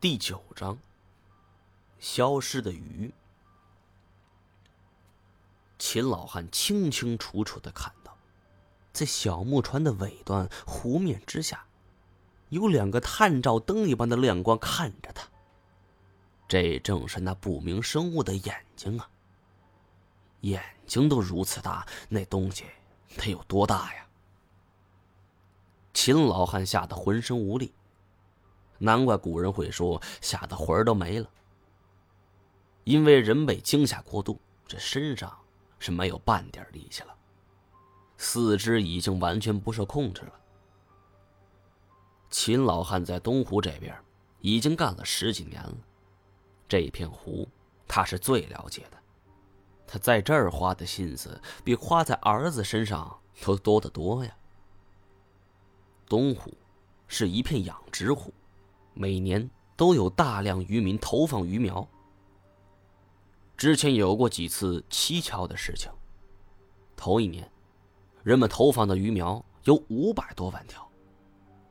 第九章，消失的鱼。秦老汉清清楚楚的看到，在小木船的尾端湖面之下，有两个探照灯一般的亮光看着他。这正是那不明生物的眼睛啊！眼睛都如此大，那东西得有多大呀？秦老汉吓得浑身无力。难怪古人会说吓得魂儿都没了，因为人被惊吓过度，这身上是没有半点力气了，四肢已经完全不受控制了。秦老汉在东湖这边已经干了十几年了，这片湖他是最了解的，他在这儿花的心思比花在儿子身上都多得多呀。东湖是一片养殖湖。每年都有大量渔民投放鱼苗。之前有过几次蹊跷的事情。头一年，人们投放的鱼苗有五百多万条，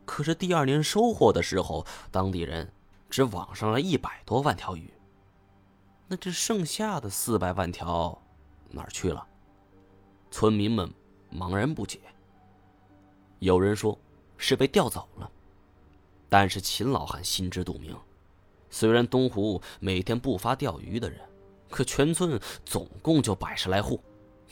可是第二年收获的时候，当地人只网上了一百多万条鱼。那这剩下的四百万条哪儿去了？村民们茫然不解。有人说是被调走了。但是秦老汉心知肚明，虽然东湖每天不乏钓鱼的人，可全村总共就百十来户，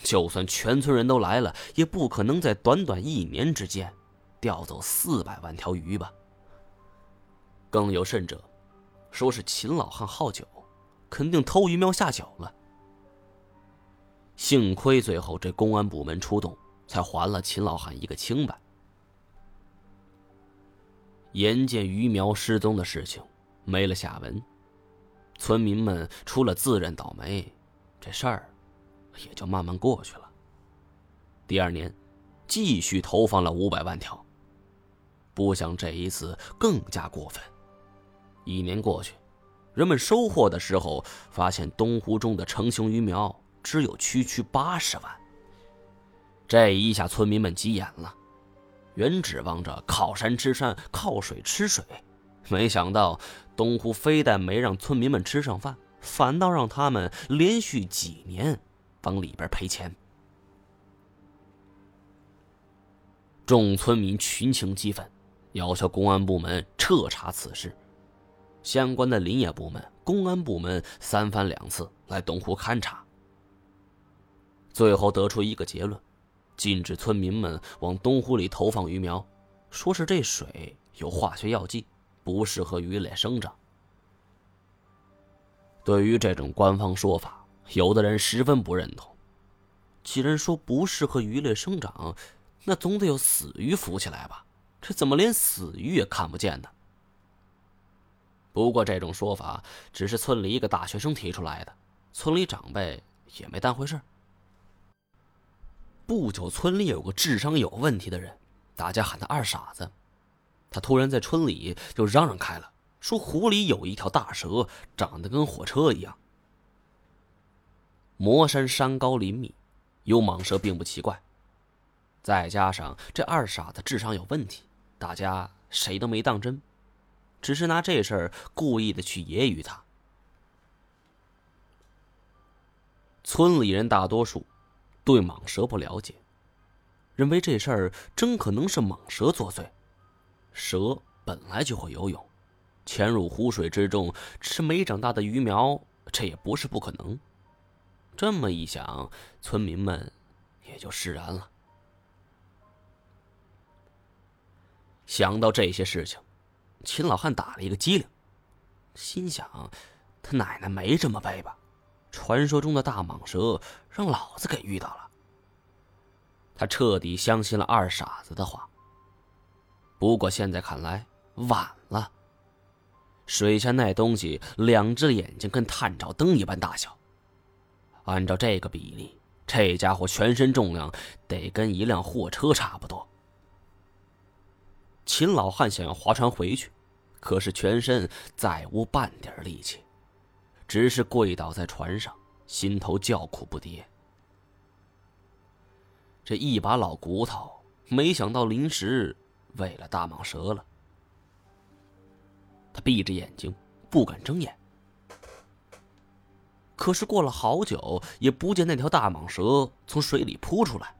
就算全村人都来了，也不可能在短短一年之间钓走四百万条鱼吧。更有甚者，说是秦老汉好酒，肯定偷鱼苗下酒了。幸亏最后这公安部门出动，才还了秦老汉一个清白。眼见鱼苗失踪的事情没了下文，村民们除了自认倒霉，这事儿也就慢慢过去了。第二年，继续投放了五百万条。不想这一次更加过分。一年过去，人们收获的时候，发现东湖中的成型鱼苗只有区区八十万。这一下，村民们急眼了。原指望着靠山吃山，靠水吃水，没想到东湖非但没让村民们吃上饭，反倒让他们连续几年往里边赔钱。众村民群情激愤，要求公安部门彻查此事。相关的林业部门、公安部门三番两次来东湖勘察，最后得出一个结论。禁止村民们往东湖里投放鱼苗，说是这水有化学药剂，不适合鱼类生长。对于这种官方说法，有的人十分不认同。既然说不适合鱼类生长，那总得有死鱼浮起来吧？这怎么连死鱼也看不见呢？不过这种说法只是村里一个大学生提出来的，村里长辈也没当回事。不久，村里有个智商有问题的人，大家喊他二傻子。他突然在村里就嚷嚷开了，说湖里有一条大蛇，长得跟火车一样。魔山山高林密，有蟒蛇并不奇怪。再加上这二傻子智商有问题，大家谁都没当真，只是拿这事儿故意的去揶揄他。村里人大多数。对蟒蛇不了解，认为这事儿真可能是蟒蛇作祟。蛇本来就会游泳，潜入湖水之中吃没长大的鱼苗，这也不是不可能。这么一想，村民们也就释然了。想到这些事情，秦老汉打了一个激灵，心想：他奶奶没这么背吧？传说中的大蟒蛇让老子给遇到了。他彻底相信了二傻子的话。不过现在看来晚了。水下那东西两只眼睛跟探照灯一般大小，按照这个比例，这家伙全身重量得跟一辆货车差不多。秦老汉想要划船回去，可是全身再无半点力气。只是跪倒在船上，心头叫苦不迭。这一把老骨头，没想到临时喂了大蟒蛇了。他闭着眼睛，不敢睁眼。可是过了好久，也不见那条大蟒蛇从水里扑出来。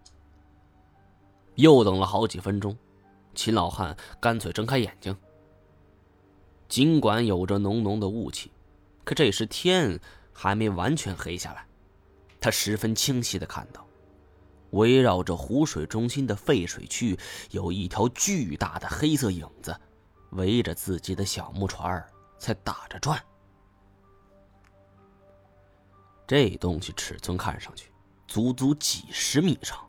又等了好几分钟，秦老汉干脆睁开眼睛。尽管有着浓浓的雾气，可这时天还没完全黑下来。他十分清晰的看到，围绕着湖水中心的废水区，有一条巨大的黑色影子，围着自己的小木船在打着转。这东西尺寸看上去足足几十米长，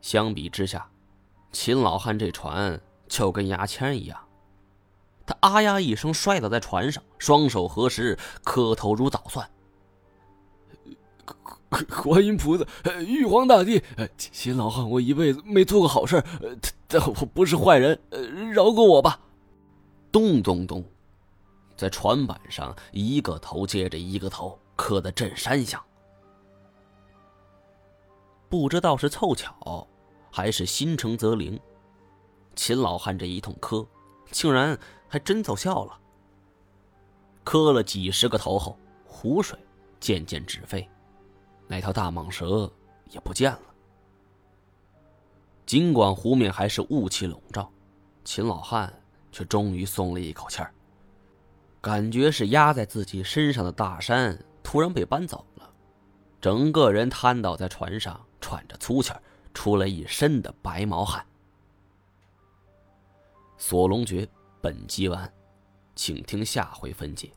相比之下，秦老汉这船就跟牙签一样。他啊呀一声摔倒在船上，双手合十，磕头如捣蒜。观音菩萨，玉皇大帝，秦老汉，我一辈子没做过好事，但我不是坏人，饶过我吧！咚咚咚，在船板上，一个头接着一个头。磕得震山响，不知道是凑巧，还是心诚则灵。秦老汉这一通磕，竟然还真奏效了。磕了几十个头后，湖水渐渐止沸，那条大蟒蛇也不见了。尽管湖面还是雾气笼罩，秦老汉却终于松了一口气儿，感觉是压在自己身上的大山。突然被搬走了，整个人瘫倒在船上，喘着粗气儿，出了一身的白毛汗。锁龙诀本集完，请听下回分解。